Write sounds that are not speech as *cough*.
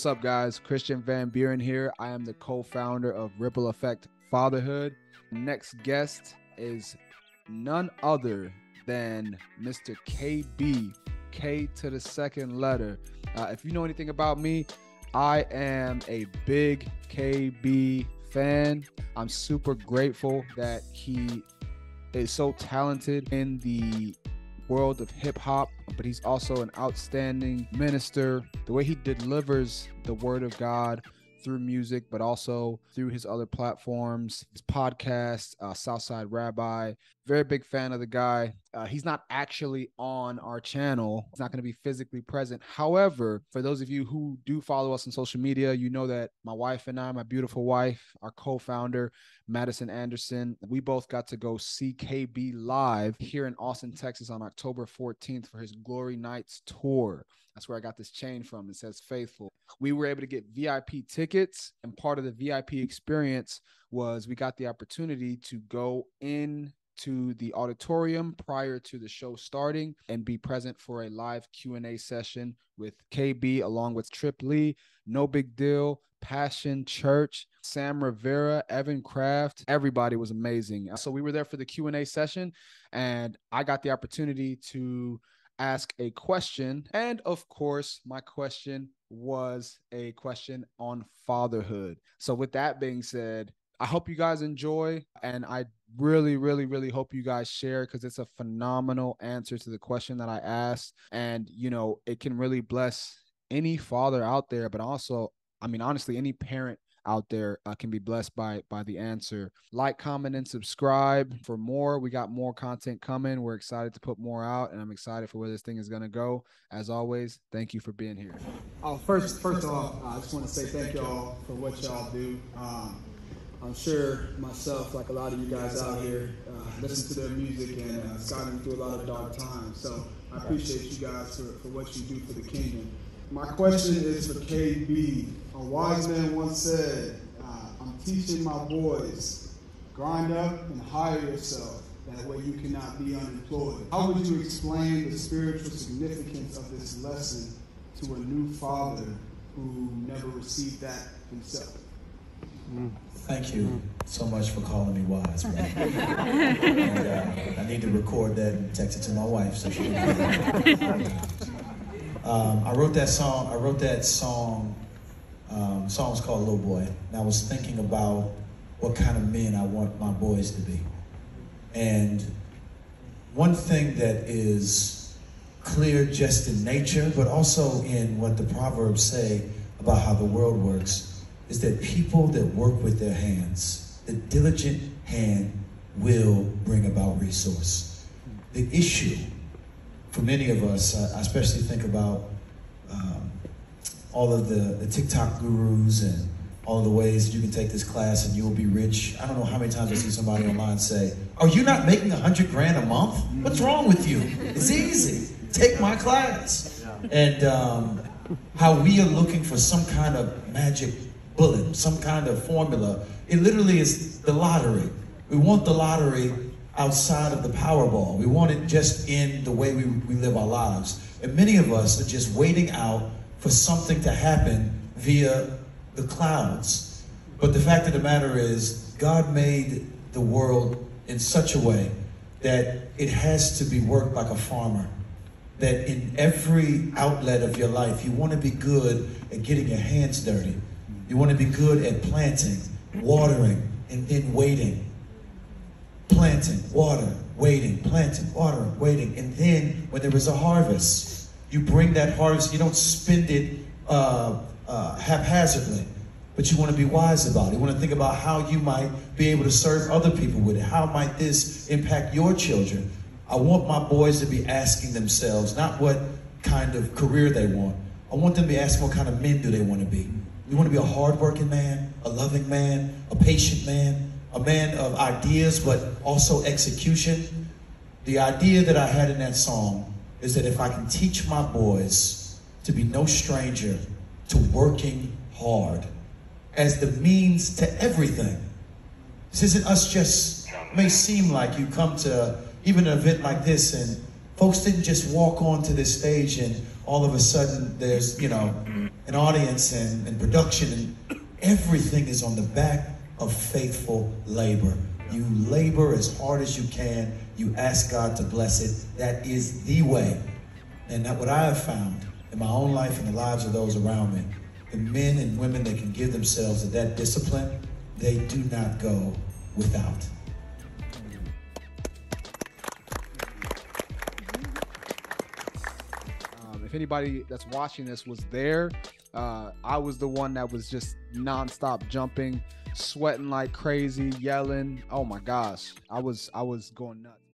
what's up, guys? Christian Van Buren here. I am the co founder of Ripple Effect Fatherhood. Next guest is none other than Mr. KB, K to the second letter. Uh, if you know anything about me, I am a big KB fan. I'm super grateful that he is so talented in the world of hip hop, but he's also an outstanding minister. The way he delivers the word of God through music, but also through his other platforms, his podcast, uh, Southside Rabbi. Very big fan of the guy. Uh, he's not actually on our channel. He's not going to be physically present. However, for those of you who do follow us on social media, you know that my wife and I, my beautiful wife, our co-founder, Madison Anderson, we both got to go see KB live here in Austin, Texas on October 14th for his Glory Nights tour. That's where I got this chain from. It says faithful. We were able to get VIP tickets, and part of the VIP experience was we got the opportunity to go in to the auditorium prior to the show starting and be present for a live Q&A session with KB along with Trip Lee, nobigdyl, Passion Church, Sam Rivera, Evan Craft. Everybody was amazing. So we were there for the Q&A session and I got the opportunity to ask a question. And of course, my question was a question on fatherhood. So with that being said, I hope you guys enjoy and I really really really hope you guys share because it's a phenomenal answer to the question that I asked and you know it can really bless any father out there but also I mean honestly any parent out there uh, can be blessed by by the answer. Like comment and subscribe for more. We got more content coming. We're excited to put more out and i'm excited for where this thing is going to go. As always thank you for being here. Oh first first off i just want to say thank y'all for what y'all do. Um, I'm sure myself, like a lot of you guys out here, uh, listen to their music and uh, it's gotten through a lot of dark times. So I appreciate you guys for, for what you do for the kingdom. My question is for KB. A wise man once said, uh, I'm teaching my boys, grind up and hire yourself. That way you cannot be unemployed. How would you explain the spiritual significance of this lesson to a new father who never received that himself? Thank you so much for calling me wise, man. *laughs* and, uh, I need to record that and text it to my wife so she can. um, I wrote that song. I wrote that song. Um, song's called "Little Boy," and I was thinking about what kind of men I want my boys to be. And one thing that is clear just in nature, but also in what the Proverbs say about how the world works is that people that work with their hands, the diligent hand will bring about resource. The issue for many of us, I especially think about um, all of the, the TikTok gurus and all the ways you can take this class and you will be rich. I don't know how many times I see somebody online say, Are you not making a hundred grand a month? What's wrong with you? It's easy. Take my class. And um, how we are looking for some kind of magic bullet, some kind of formula. It literally is the lottery. We want the lottery outside of the Powerball. We want it just in the way we, we live our lives. And many of us are just waiting out for something to happen via the clouds. But the fact of the matter is, God made the world in such a way that it has to be worked like a farmer. That in every outlet of your life, you want to be good at getting your hands dirty. You want to be good at planting, watering, and then waiting. Planting, water, waiting, planting, water, waiting. And then when there is a harvest, you bring that harvest, you don't spend it uh, uh, haphazardly, but you want to be wise about it. You want to think about how you might be able to serve other people with it. How might this impact your children? I want my boys to be asking themselves not what kind of career they want. I want them to be asking what kind of men do they want to be. You want to be a hardworking man, a loving man, a patient man, a man of ideas, but also execution. The idea that I had in that song is that if I can teach my boys to be no stranger to working hard as the means to everything. This isn't us just, may seem like you come to even an event like this and Folks didn't just walk onto this stage and all of a sudden there's, you know, an audience and, and production and everything is on the back of faithful labor. You labor as hard as you can. You ask God to bless it. That is the way. And that what I have found in my own life and the lives of those around me, the men and women that can give themselves to that discipline, they do not go without. If anybody that's watching this was there, uh, I was the one that was just nonstop jumping, sweating like crazy, yelling. Oh my gosh, I was I was going nuts.